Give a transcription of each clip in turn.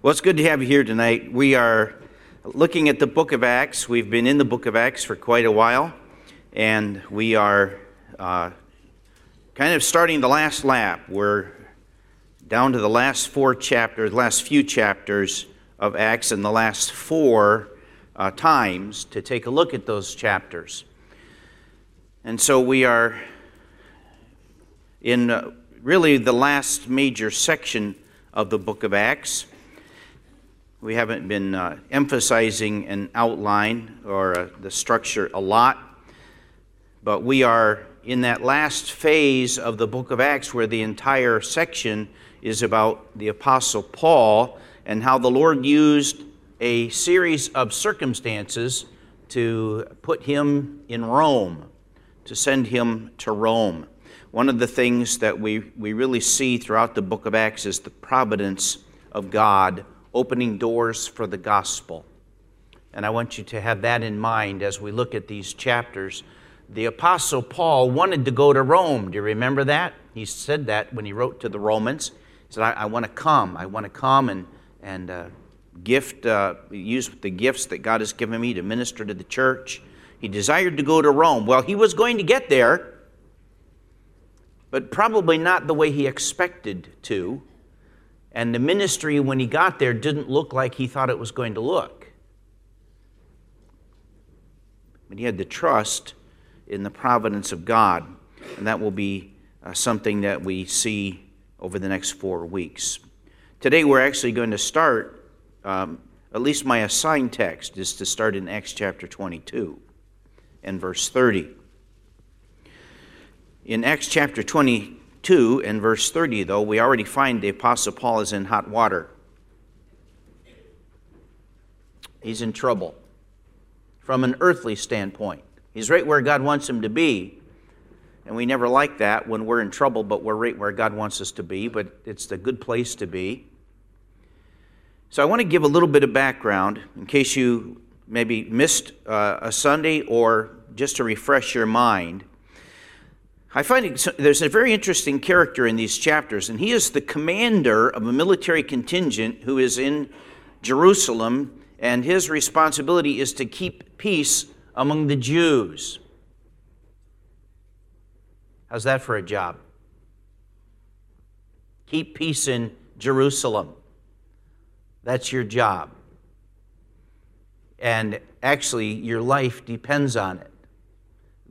Well, it's good to have you here tonight. We are looking at the book of Acts. We've been in the book of Acts for quite a while, and we are uh, kind of starting the last lap. We're down to the last four chapters, the last few chapters of Acts, and the last four uh, times to take a look at those chapters. And so we are in uh, really the last major section of the book of Acts. We haven't been uh, emphasizing an outline or uh, the structure a lot, but we are in that last phase of the book of Acts where the entire section is about the Apostle Paul and how the Lord used a series of circumstances to put him in Rome, to send him to Rome. One of the things that we, we really see throughout the book of Acts is the providence of God opening doors for the gospel. And I want you to have that in mind as we look at these chapters. The Apostle Paul wanted to go to Rome. Do you remember that? He said that when he wrote to the Romans. He said, I, I want to come. I want to come and, and uh, gift, uh, use the gifts that God has given me to minister to the church. He desired to go to Rome. Well, he was going to get there, but probably not the way he expected to. And the ministry, when he got there, didn't look like he thought it was going to look. But he had the trust in the providence of God, and that will be uh, something that we see over the next four weeks. Today, we're actually going to start, um, at least my assigned text is to start in Acts chapter 22 and verse 30. In Acts chapter 20, 2 and verse 30, though, we already find the Apostle Paul is in hot water. He's in trouble from an earthly standpoint. He's right where God wants him to be. And we never like that when we're in trouble, but we're right where God wants us to be, but it's the good place to be. So I want to give a little bit of background in case you maybe missed uh, a Sunday or just to refresh your mind. I find there's a very interesting character in these chapters, and he is the commander of a military contingent who is in Jerusalem, and his responsibility is to keep peace among the Jews. How's that for a job? Keep peace in Jerusalem. That's your job. And actually, your life depends on it.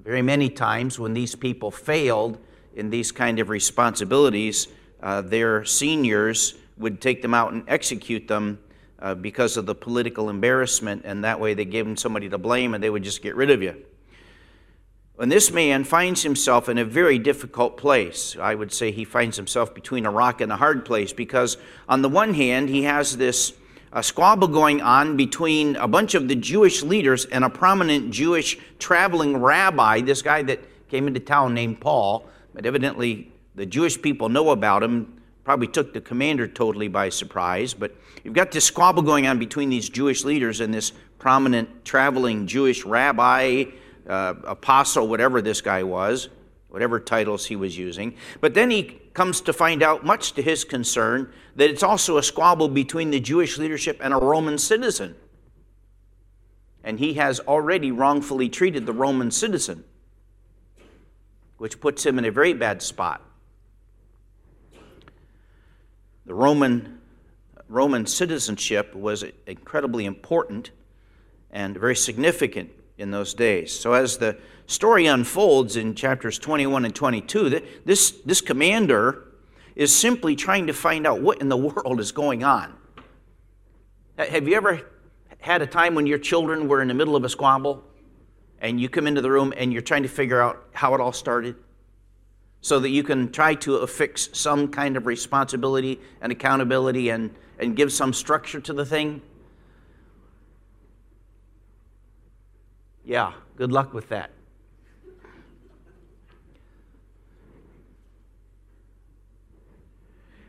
Very many times when these people failed in these kind of responsibilities, uh, their seniors would take them out and execute them uh, because of the political embarrassment, and that way they gave them somebody to blame and they would just get rid of you. When this man finds himself in a very difficult place, I would say he finds himself between a rock and a hard place because, on the one hand, he has this a squabble going on between a bunch of the Jewish leaders and a prominent Jewish traveling rabbi, this guy that came into town named Paul, but evidently the Jewish people know about him, probably took the commander totally by surprise. But you've got this squabble going on between these Jewish leaders and this prominent traveling Jewish rabbi, uh, apostle, whatever this guy was whatever titles he was using. But then he comes to find out, much to his concern, that it's also a squabble between the Jewish leadership and a Roman citizen. And he has already wrongfully treated the Roman citizen, which puts him in a very bad spot. The Roman, Roman citizenship was incredibly important and very significant in those days. So, as the story unfolds in chapters 21 and 22, that this, this commander is simply trying to find out what in the world is going on. Have you ever had a time when your children were in the middle of a squabble and you come into the room and you're trying to figure out how it all started? So that you can try to affix some kind of responsibility and accountability and, and give some structure to the thing? Yeah, good luck with that.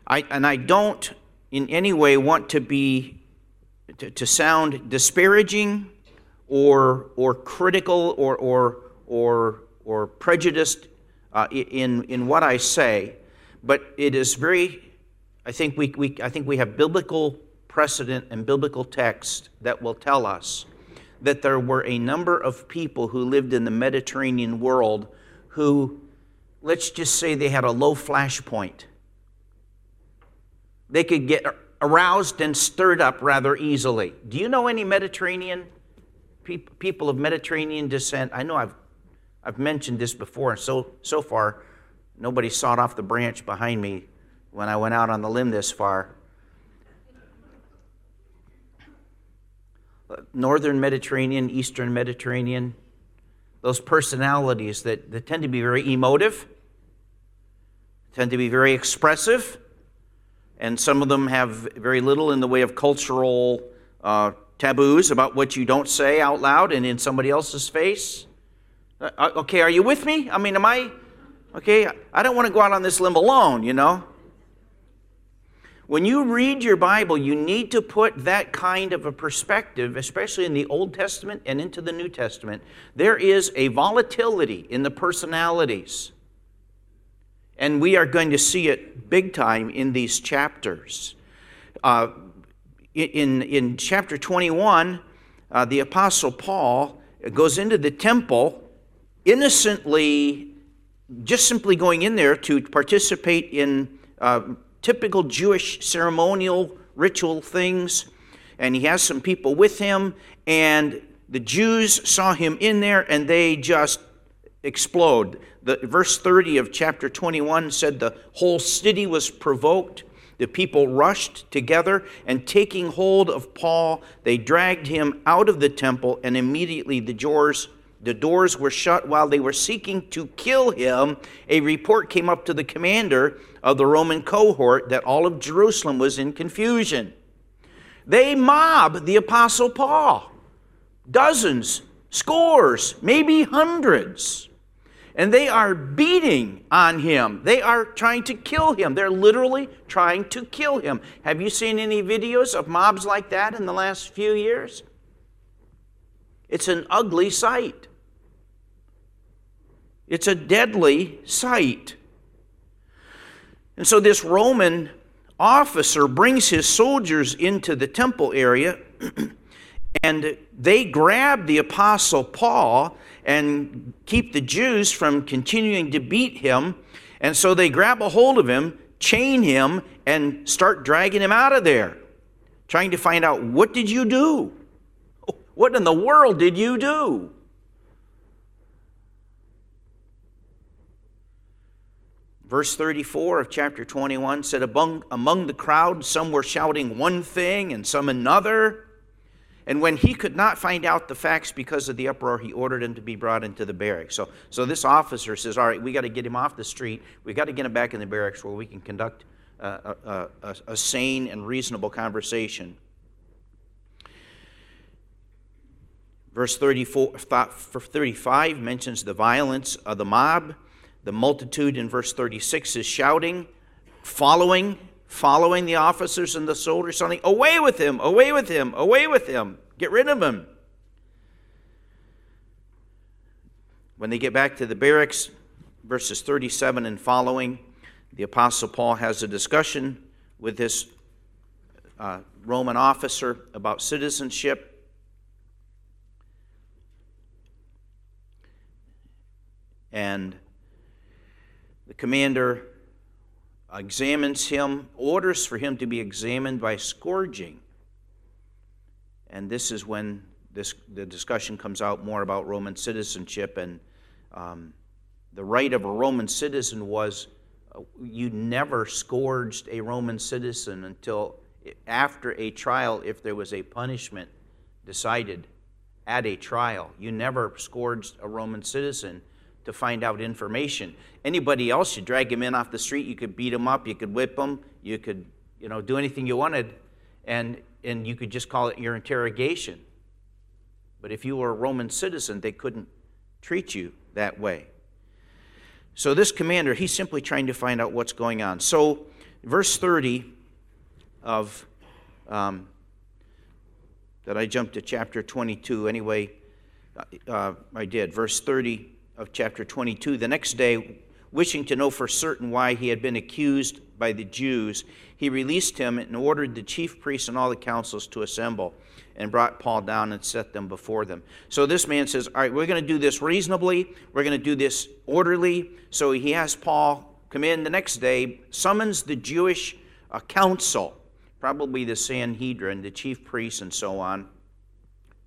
I, and I don't in any way want to be to, to sound disparaging or or critical or or or or prejudiced uh, in in what I say, but it is very. I think we, we I think we have biblical precedent and biblical text that will tell us that there were a number of people who lived in the Mediterranean world who, let's just say, they had a low flash point. They could get aroused and stirred up rather easily. Do you know any Mediterranean people of Mediterranean descent? I know I've, I've mentioned this before, and so, so far, nobody sawed off the branch behind me when I went out on the limb this far. Uh, Northern Mediterranean, Eastern Mediterranean, those personalities that, that tend to be very emotive, tend to be very expressive, and some of them have very little in the way of cultural uh, taboos about what you don't say out loud and in somebody else's face. Uh, uh okay, are you with me? I mean, am I? Okay, I don't want to go out on this limb alone, you know. When you read your Bible, you need to put that kind of a perspective, especially in the Old Testament and into the New Testament. There is a volatility in the personalities. And we are going to see it big time in these chapters. Uh, in, in chapter 21, uh, the Apostle Paul goes into the temple innocently, just simply going in there to participate in. Uh, typical Jewish ceremonial ritual things. And he has some people with him, and the Jews saw him in there and they just explode. The, verse 30 of chapter 21 said the whole city was provoked. The people rushed together, and taking hold of Paul, they dragged him out of the temple, and immediately the doors, the doors were shut while they were seeking to kill him. A report came up to the commander of the Roman cohort that all of Jerusalem was in confusion. They mob the Apostle Paul, dozens, scores, maybe hundreds. And they are beating on him. They are trying to kill him. They're literally trying to kill him. Have you seen any videos of mobs like that in the last few years? It's an ugly sight. It's a deadly sight. And so this Roman officer brings his soldiers into the temple area and they grab the apostle Paul and keep the Jews from continuing to beat him. And so they grab a hold of him, chain him, and start dragging him out of there, trying to find out what did you do? What in the world did you do? Verse 34 of chapter 21 said, among, among the crowd, some were shouting one thing and some another. And when he could not find out the facts because of the uproar, he ordered him to be brought into the barracks. So, so this officer says, All right, we got to get him off the street. we got to get him back in the barracks where we can conduct a, a, a, a sane and reasonable conversation. Verse 34, 35 mentions the violence of the mob. The multitude in verse 36 is shouting, following, following the officers and the soldiers, saying, Away with him, away with him, away with him, get rid of him. When they get back to the barracks, verses 37 and following, the Apostle Paul has a discussion with this uh, Roman officer about citizenship. And the commander examines him, orders for him to be examined by scourging. And this is when this, the discussion comes out more about Roman citizenship. And um, the right of a Roman citizen was uh, you never scourged a Roman citizen until after a trial, if there was a punishment decided at a trial. You never scourged a Roman citizen to find out information. Anybody else, you drag him in off the street, you could beat him up, you could whip him, you could, you know, do anything you wanted, and, and you could just call it your interrogation. But if you were a Roman citizen, they couldn't treat you that way. So this commander, he's simply trying to find out what's going on. So, verse 30 of um, that I jumped to chapter 22 anyway. Uh, I did. Verse 30 of chapter 22. The next day, wishing to know for certain why he had been accused by the Jews, he released him and ordered the chief priests and all the councils to assemble and brought Paul down and set them before them. So this man says, All right, we're going to do this reasonably, we're going to do this orderly. So he has Paul come in the next day, summons the Jewish uh, council, probably the Sanhedrin, the chief priests, and so on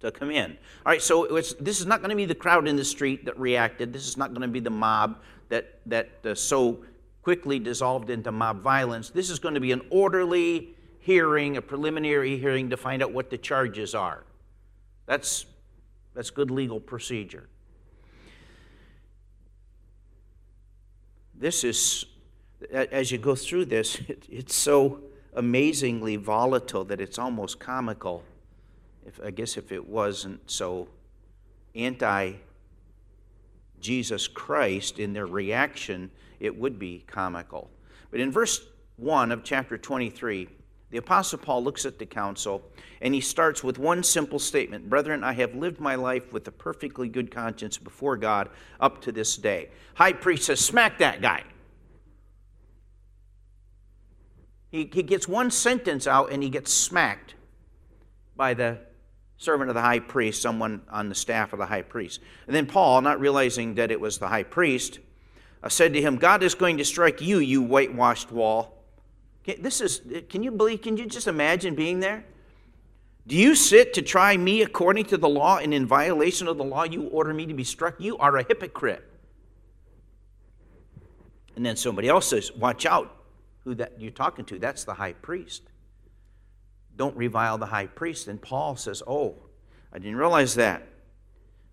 to come in. All right, so this is not going to be the crowd in the street that reacted. This is not going to be the mob that, that uh, so quickly dissolved into mob violence. This is going to be an orderly hearing, a preliminary hearing to find out what the charges are. That's, that's good legal procedure. This is, as you go through this, it, it's so amazingly volatile that it's almost comical if, I guess if it wasn't so anti Jesus Christ in their reaction, it would be comical. But in verse 1 of chapter 23, the Apostle Paul looks at the council and he starts with one simple statement Brethren, I have lived my life with a perfectly good conscience before God up to this day. High priest says, Smack that guy. He, he gets one sentence out and he gets smacked by the servant of the high priest, someone on the staff of the high priest. And then Paul, not realizing that it was the high priest, uh, said to him, God is going to strike you, you whitewashed wall. This is, can you believe, can you just imagine being there? Do you sit to try me according to the law, and in violation of the law, you order me to be struck? You are a hypocrite. And then somebody else says, Watch out who that you're talking to. That's the high priest don't revile the high priest. And Paul says, Oh, I didn't realize that.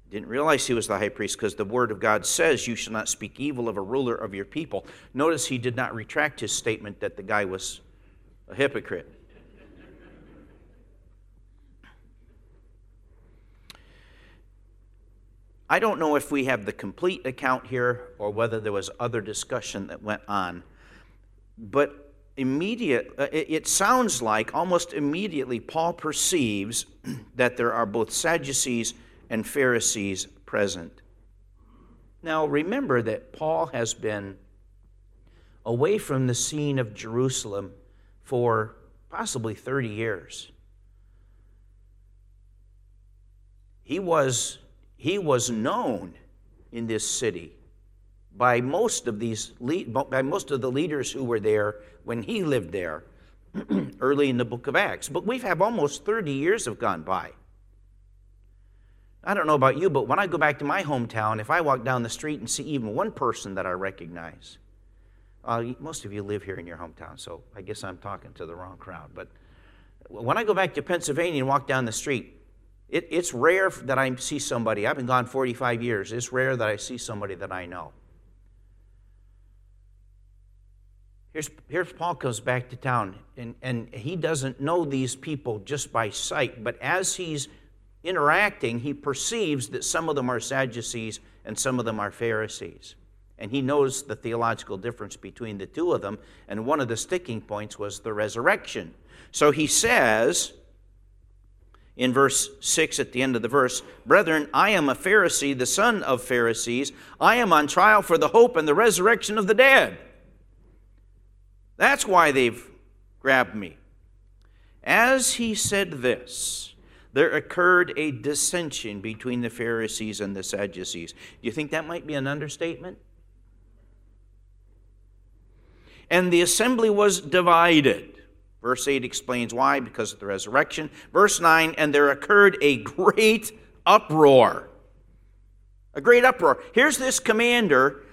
Didn't realize he was the high priest because the word of God says you shall not speak evil of a ruler of your people. Notice he did not retract his statement that the guy was a hypocrite. I don't know if we have the complete account here or whether there was other discussion that went on, but immediate, uh, it sounds like almost immediately Paul perceives that there are both Sadducees and Pharisees present. Now, remember that Paul has been away from the scene of Jerusalem for possibly 30 years. He was, he was known in this city by most of these by most of the leaders who were there when he lived there early in the book of Acts. But we've have almost 30 years have gone by. I don't know about you, but when I go back to my hometown, if I walk down the street and see even one person that I recognize, uh, most of you live here in your hometown, so I guess I'm talking to the wrong crowd. But when I go back to Pennsylvania and walk down the street, it, it's rare that I see somebody. I've been gone 45 years. It's rare that I see somebody that I know. Here's, here's Paul comes back to town, and, and he doesn't know these people just by sight, but as he's interacting, he perceives that some of them are Sadducees and some of them are Pharisees. And he knows the theological difference between the two of them, and one of the sticking points was the resurrection. So he says in verse 6 at the end of the verse, Brethren, I am a Pharisee, the son of Pharisees. I am on trial for the hope and the resurrection of the dead. That's why they've grabbed me. As he said this, there occurred a dissension between the Pharisees and the Sadducees. Do you think that might be an understatement? And the assembly was divided. Verse 8 explains why because of the resurrection. Verse 9, and there occurred a great uproar. A great uproar. Here's this commander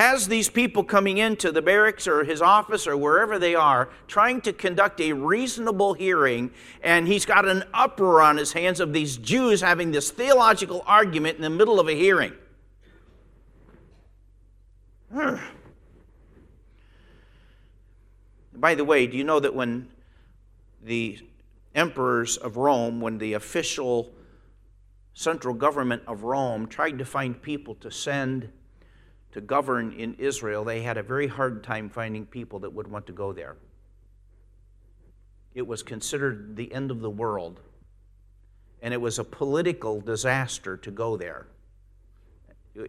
has these people coming into the barracks or his office or wherever they are, trying to conduct a reasonable hearing, and he's got an uproar on his hands of these Jews having this theological argument in the middle of a hearing. By the way, do you know that when the emperors of Rome, when the official central government of Rome tried to find people to send to govern in Israel, they had a very hard time finding people that would want to go there. It was considered the end of the world, and it was a political disaster to go there.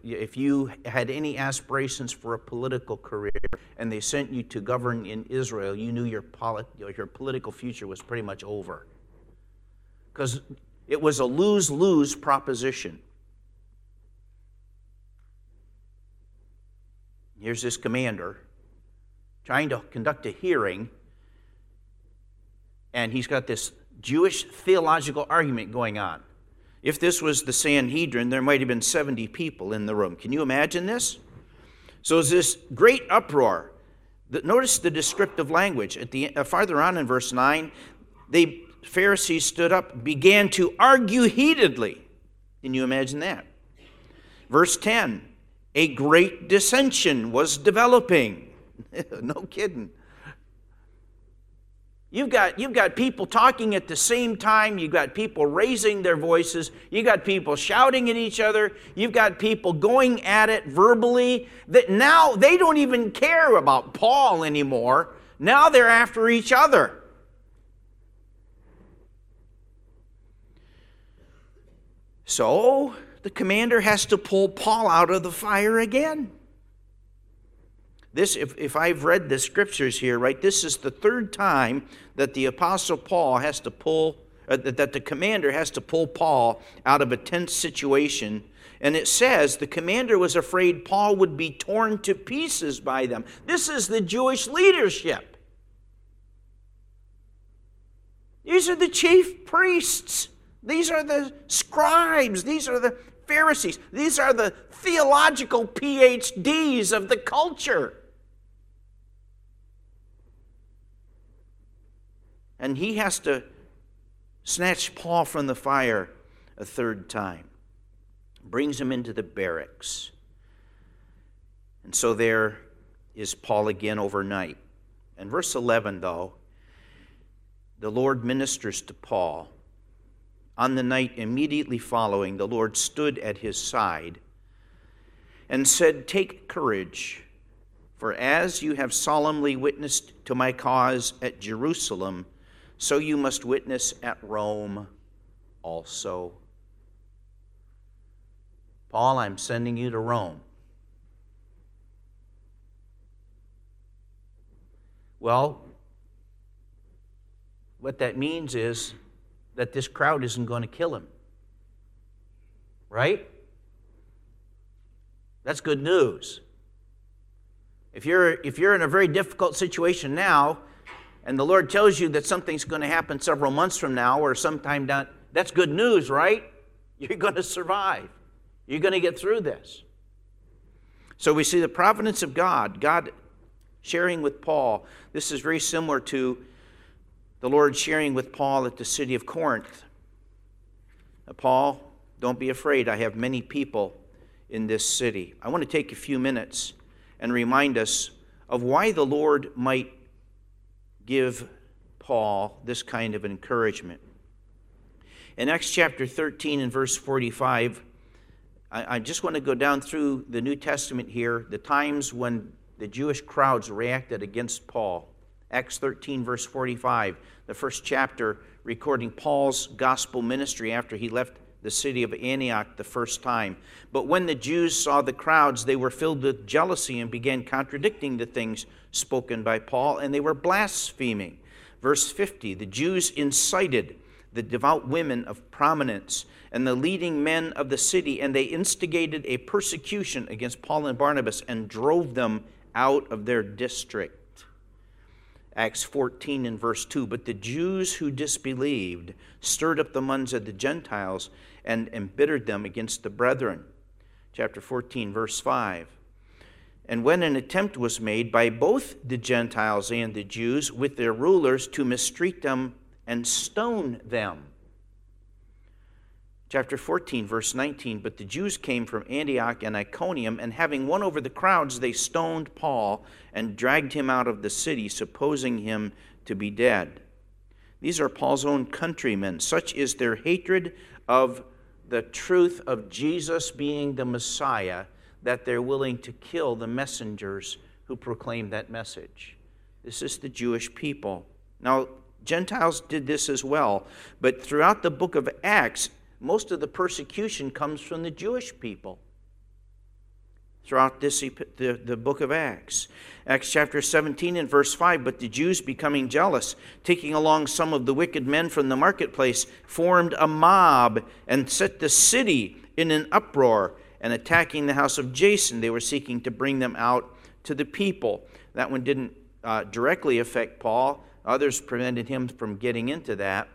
if you had any aspirations for a political career and they sent you to govern in Israel, you knew your, polit- your political future was pretty much over. Because it was a lose lose proposition. Here's this commander trying to conduct a hearing, and he's got this Jewish theological argument going on. If this was the Sanhedrin, there might have been 70 people in the room. Can you imagine this? So it's this great uproar. Notice the descriptive language. At the uh, farther on in verse 9, the Pharisees stood up, began to argue heatedly. Can you imagine that? Verse 10, a great dissension was developing. no kidding. You've got, you've got people talking at the same time. You've got people raising their voices. You've got people shouting at each other. You've got people going at it verbally. That now they don't even care about Paul anymore. Now they're after each other. So the commander has to pull Paul out of the fire again. This, if, if I've read the scriptures here, right, this is the third time that the Apostle Paul has to pull, uh, that the commander has to pull Paul out of a tense situation. And it says the commander was afraid Paul would be torn to pieces by them. This is the Jewish leadership. These are the chief priests. These are the scribes. These are the Pharisees. These are the theological PhDs of the culture. and he has to snatch Paul from the fire a third time. Brings him into the barracks. And so there is Paul again overnight. And verse 11, though, the Lord ministers to Paul. On the night immediately following, the Lord stood at his side and said, Take courage, for as you have solemnly witnessed to my cause at Jerusalem, so you must witness at Rome also. Paul, I'm sending you to Rome. Well, what that means is that this crowd isn't going to kill him. Right? That's good news. If you're, if you're in a very difficult situation now, and the Lord tells you that something's going to happen several months from now or sometime down, that's good news, right? You're going to survive. You're going to get through this. So we see the providence of God, God sharing with Paul. This is very similar to the Lord sharing with Paul at the city of Corinth. Paul, don't be afraid. I have many people in this city. I want to take a few minutes and remind us of why the Lord might give Paul this kind of encouragement. In Acts chapter 13 and verse 45, I, I just want to go down through the New Testament here, the times when the Jewish crowds reacted against Paul. Acts 13, verse 45, the first chapter recording Paul's gospel ministry after he left the city of Antioch the first time. But when the Jews saw the crowds, they were filled with jealousy and began contradicting the things spoken by Paul, and they were blaspheming. Verse 50 The Jews incited the devout women of prominence and the leading men of the city, and they instigated a persecution against Paul and Barnabas and drove them out of their district. Acts 14 and verse 2. But the Jews who disbelieved stirred up the minds of the Gentiles and embittered them against the brethren. Chapter 14, verse 5. And when an attempt was made by both the Gentiles and the Jews with their rulers to mistreat them and stone them, chapter 14, verse 19. But the Jews came from Antioch and Iconium, and having won over the crowds, they stoned Paul and dragged him out of the city, supposing him to be dead. These are Paul's own countrymen. Such is their hatred of the truth of Jesus being the Messiah that they're willing to kill the messengers who proclaim that message. This is the Jewish people. Now, Gentiles did this as well, but throughout the book of Acts, most of the persecution comes from the Jewish people. throughout this the, the book of Acts. Acts chapter 17 and verse 5 But the Jews, becoming jealous, taking along some of the wicked men from the marketplace, formed a mob and set the city in an uproar. And attacking the house of Jason, they were seeking to bring them out to the people. That one didn't uh, directly affect Paul, others prevented him from getting into that.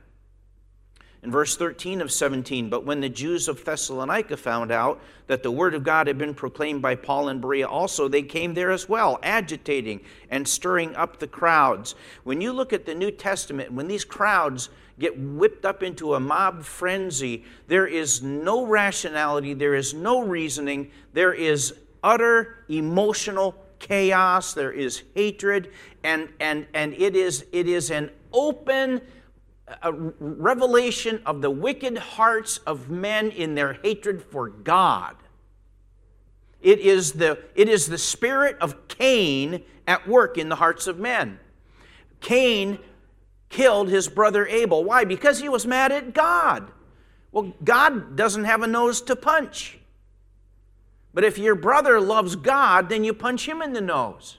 In verse 13 of 17, but when the Jews of Thessalonica found out that the word of God had been proclaimed by Paul and Berea also, they came there as well, agitating and stirring up the crowds. When you look at the New Testament, when these crowds get whipped up into a mob frenzy, there is no rationality, there is no reasoning, there is utter emotional chaos, there is hatred, and, and, and it, is, it is an open a revelation of the wicked hearts of men in their hatred for God. It is the, it is the spirit of Cain at work in the hearts of men. Cain killed his brother Abel. Why? Because he was mad at God. Well, God doesn't have a nose to punch. But if your brother loves God, then you punch him in the nose.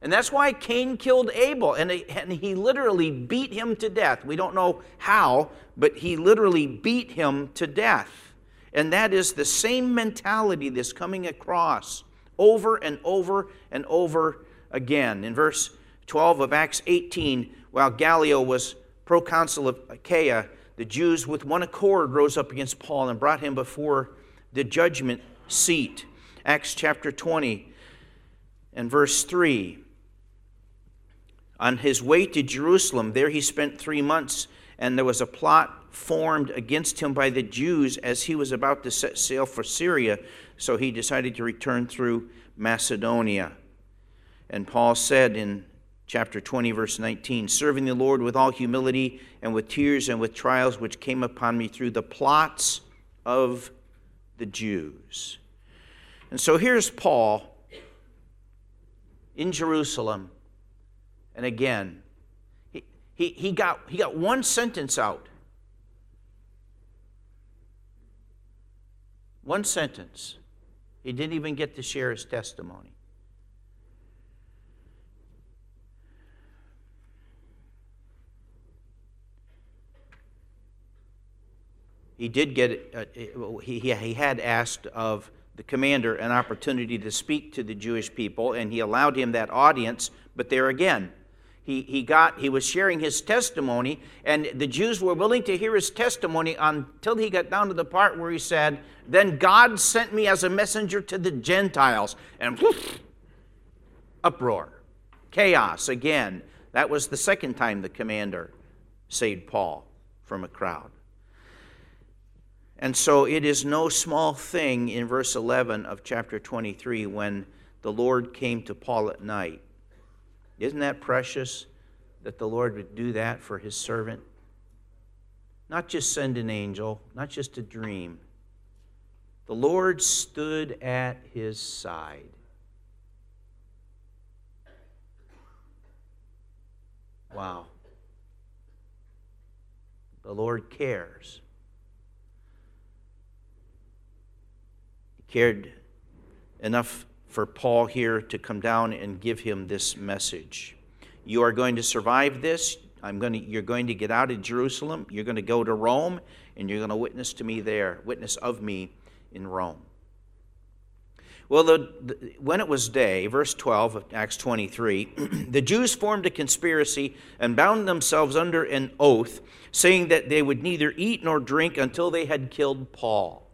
And that's why Cain killed Abel, and he literally beat him to death. We don't know how, but he literally beat him to death. And that is the same mentality that's coming across over and over and over again. In verse 12 of Acts 18, while Gallio was proconsul of Achaia, the Jews with one accord rose up against Paul and brought him before the judgment seat. Acts chapter 20 and verse 3. On his way to Jerusalem, there he spent three months, and there was a plot formed against him by the Jews as he was about to set sail for Syria, so he decided to return through Macedonia. And Paul said in chapter 20, verse 19, serving the Lord with all humility and with tears and with trials which came upon me through the plots of the Jews. And so here's Paul in Jerusalem and again. He, he, he, got, he got one sentence out. One sentence. He didn't even get to share his testimony. He did get, uh, he, he had asked of the commander an opportunity to speak to the Jewish people, and he allowed him that audience, but there again, he, he got he was sharing his testimony and the jews were willing to hear his testimony until he got down to the part where he said then god sent me as a messenger to the gentiles. And whoosh, uproar chaos again. That was the second time the commander saved paul from a crowd. And so it is no small thing in verse 11 of chapter 23 when the lord came to paul at night isn't that precious that the Lord would do that for his servant? Not just send an angel, not just a dream. The Lord stood at his side. Wow. The Lord cares. He cared enough for Paul here to come down and give him this message. You are going to survive this. I'm going to, you're going to get out of Jerusalem. You're going to go to Rome, and you're going to witness to me there, witness of me in Rome. Well, the, the, when it was day, verse 12 of Acts 23, the Jews formed a conspiracy and bound themselves under an oath, saying that they would neither eat nor drink until they had killed Paul.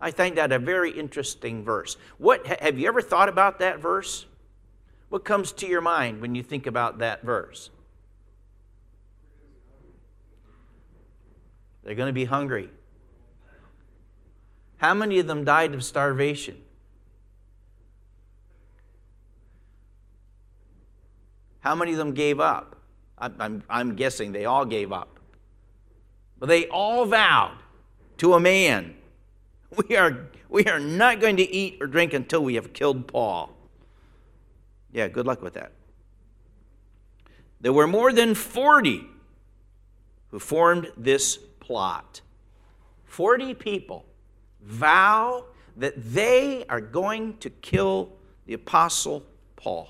I find that a very interesting verse. What have you ever thought about that verse? What comes to your mind when you think about that verse? They're going to be hungry. How many of them died of starvation? How many of them gave up? I'm, I'm, I'm guessing they all gave up. But they all vowed to a man We are, we are not going to eat or drink until we have killed Paul. Yeah, good luck with that. There were more than 40 who formed this plot. 40 people vow that they are going to kill the Apostle Paul.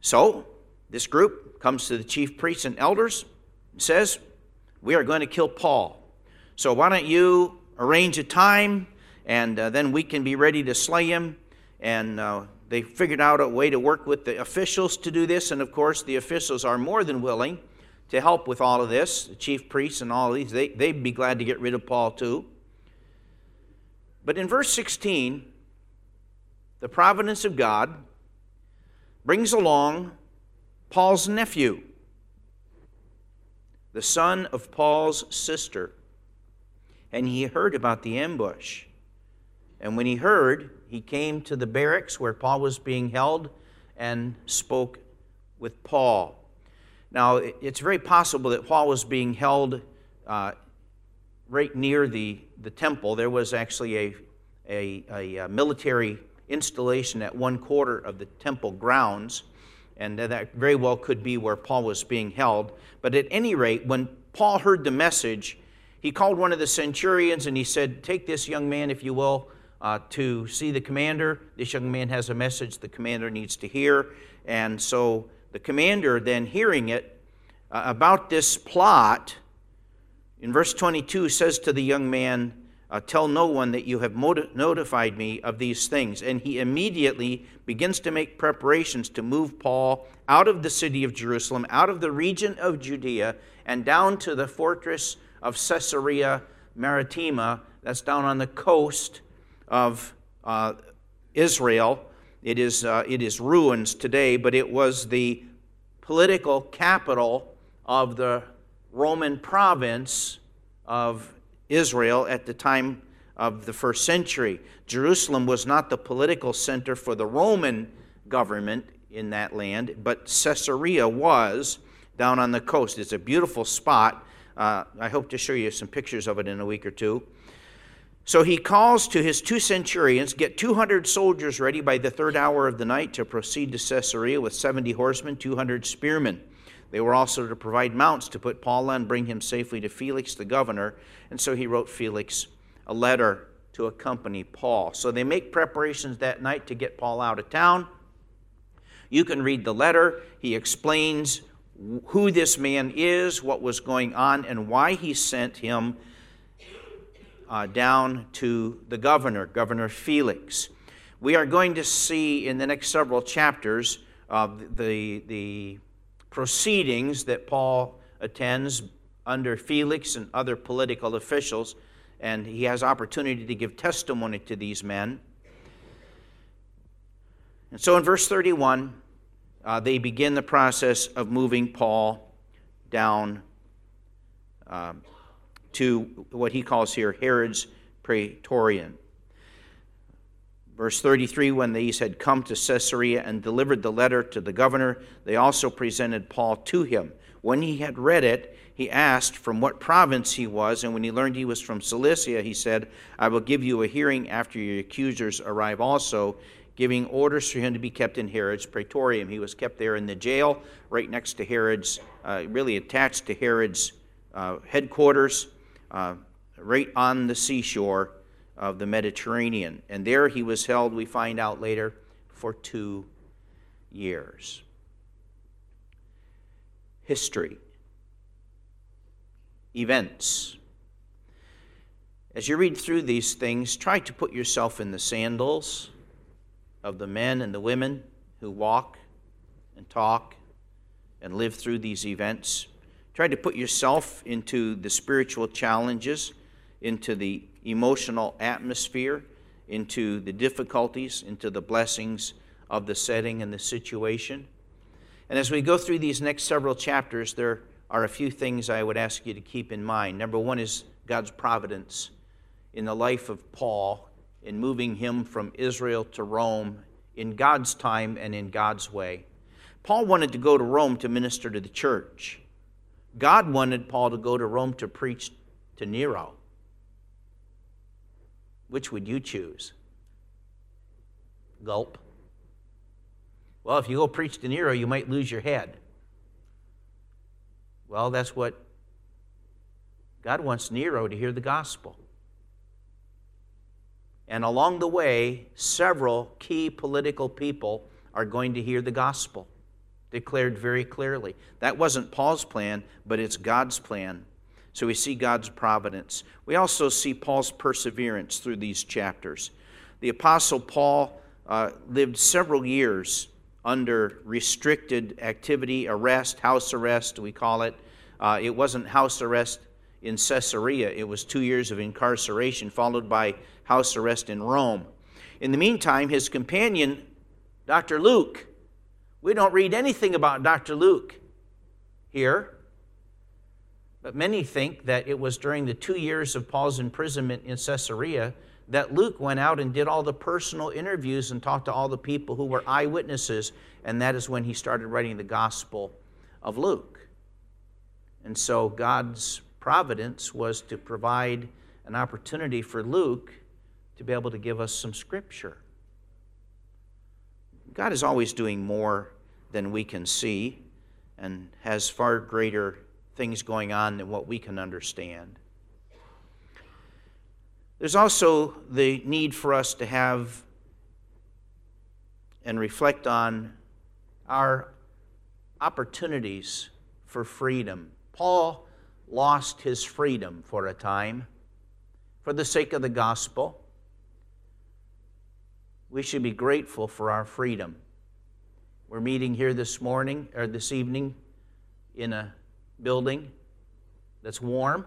So, this group comes to the chief priests and elders and says, We are going to kill Paul. So, why don't you arrange a time and uh, then we can be ready to slay him? And uh, they figured out a way to work with the officials to do this. And of course, the officials are more than willing to help with all of this. The chief priests and all these, they, they'd be glad to get rid of Paul too. But in verse 16, the providence of God brings along Paul's nephew, the son of Paul's sister. And he heard about the ambush. And when he heard, he came to the barracks where Paul was being held and spoke with Paul. Now, it's very possible that Paul was being held uh, right near the, the temple. There was actually a, a, a, a military installation at one quarter of the temple grounds, and that very well could be where Paul was being held. But at any rate, when Paul heard the message, he called one of the centurions and he said, Take this young man, if you will, uh, to see the commander. This young man has a message the commander needs to hear. And so the commander, then hearing it uh, about this plot, in verse 22 says to the young man, uh, Tell no one that you have notified me of these things. And he immediately begins to make preparations to move Paul out of the city of Jerusalem, out of the region of Judea, and down to the fortress of Caesarea Maritima, that's down on the coast of uh, Israel. It is, uh, it is ruins today, but it was the political capital of the Roman province of Israel at the time of the first century. Jerusalem was not the political center for the Roman government in that land, but Caesarea was down on the coast. It's a beautiful spot. Uh, I hope to show you some pictures of it in a week or two. So he calls to his two centurions, get 200 soldiers ready by the third hour of the night to proceed to Caesarea with 70 horsemen, 200 spearmen. They were also to provide mounts to put Paul on, and bring him safely to Felix the governor. And so he wrote Felix a letter to accompany Paul. So they make preparations that night to get Paul out of town. You can read the letter. He explains who this man is, what was going on, and why he sent him uh, down to the governor, Governor Felix. We are going to see in the next several chapters uh, the, the proceedings that Paul attends under Felix and other political officials, and he has opportunity to give testimony to these men. And so in verse 31, uh, they begin the process of moving Paul down um, to what he calls here Herod's Praetorium. Verse 33 When these had come to Caesarea and delivered the letter to the governor, they also presented Paul to him. When he had read it, he asked from what province he was, and when he learned he was from Cilicia, he said, I will give you a hearing after your accusers arrive also, giving orders for him to be kept in Herod's praetorium. He was kept there in the jail, right next to Herod's, uh, really attached to Herod's uh, headquarters uh, right on the seashore of the Mediterranean. And there he was held, we find out later, for two years. History, events. As you read through these things, try to put yourself in the sandals of the men and the women who walk and talk and live through these events. Try to put yourself into the spiritual challenges, into the emotional atmosphere, into the difficulties, into the blessings of the setting and the situation. And as we go through these next several chapters, there are a few things I would ask you to keep in mind. Number one is God's providence in the life of Paul in moving him from Israel to Rome in God's time and in God's way. Paul wanted to go to Rome to minister to the church. God wanted Paul to go to Rome to preach to Nero. Which would you choose? Gulp. Well, if you go preach to Nero, you might lose your head. Well, that's what God wants Nero to hear the gospel. And along the way, several key political people are going to hear the gospel declared very clearly. That wasn't Paul's plan, but it's God's plan. So we see God's providence. We also see Paul's perseverance through these chapters. The Apostle Paul uh, lived several years under restricted activity, arrest, house arrest, we call it. Uh, it wasn't house arrest in Caesarea, it was two years of incarceration, followed by house arrest in Rome. In the meantime, his companion, Dr. Luke, we don't read anything about Dr. Luke here, but many think that it was during the two years of Paul's imprisonment in Caesarea that Luke went out and did all the personal interviews and talked to all the people who were eyewitnesses, and that is when he started writing the Gospel of Luke. And so God's providence was to provide an opportunity for Luke to be able to give us some scripture. God is always doing more than we can see and has far greater things going on than what we can understand. There's also the need for us to have and reflect on our opportunities for freedom. Paul lost his freedom for a time for the sake of the gospel. We should be grateful for our freedom. We're meeting here this morning or this evening in a building that's warm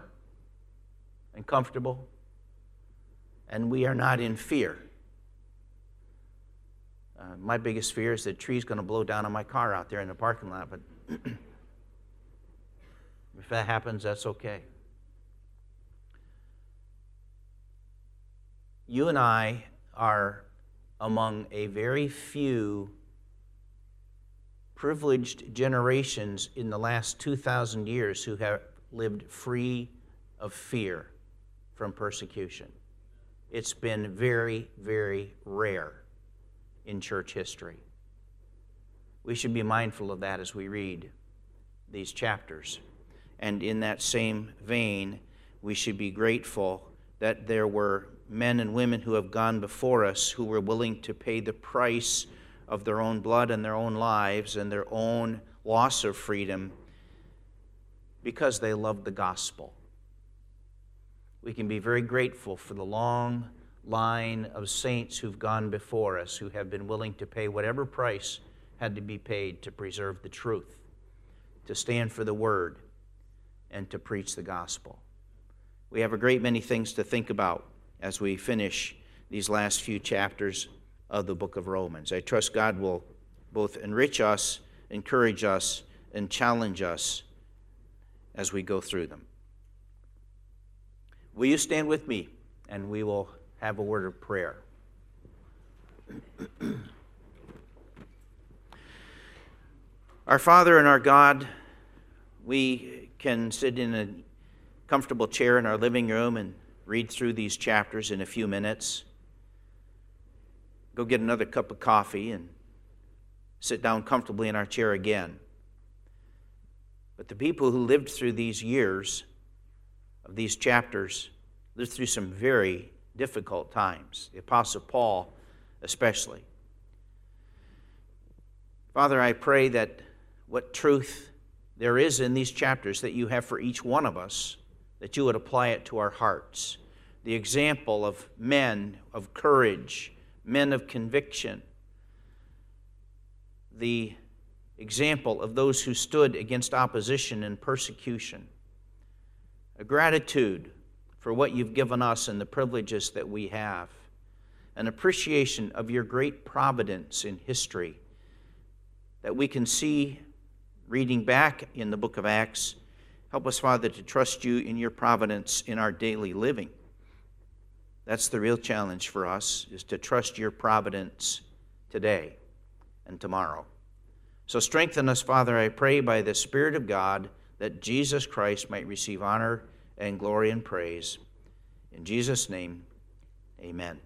and comfortable and we are not in fear. Uh, my biggest fear is that tree's going to blow down on my car out there in the parking lot, but if that happens, that's okay. You and I are among a very few privileged generations in the last 2,000 years who have lived free of fear from persecution. It's been very, very rare in church history. We should be mindful of that as we read these chapters. And in that same vein, we should be grateful that there were men and women who have gone before us who were willing to pay the price of their own blood and their own lives and their own loss of freedom because they loved the gospel. We can be very grateful for the long line of saints who've gone before us, who have been willing to pay whatever price had to be paid to preserve the truth, to stand for the word, and to preach the gospel. We have a great many things to think about as we finish these last few chapters of the book of Romans. I trust God will both enrich us, encourage us, and challenge us as we go through them. Will you stand with me and we will have a word of prayer? our Father and our God, we can sit in a comfortable chair in our living room and read through these chapters in a few minutes. Go get another cup of coffee and sit down comfortably in our chair again. But the people who lived through these years of these chapters lived through some very difficult times, the Apostle Paul especially. Father, I pray that what truth there is in these chapters that you have for each one of us, that you would apply it to our hearts. The example of men of courage, men of conviction, the example of those who stood against opposition and persecution. A gratitude for what you've given us and the privileges that we have, an appreciation of your great providence in history that we can see reading back in the book of Acts. Help us, Father, to trust you in your providence in our daily living. That's the real challenge for us, is to trust your providence today and tomorrow. So strengthen us, Father, I pray, by the Spirit of God that Jesus Christ might receive honor and glory and praise. In Jesus' name, amen.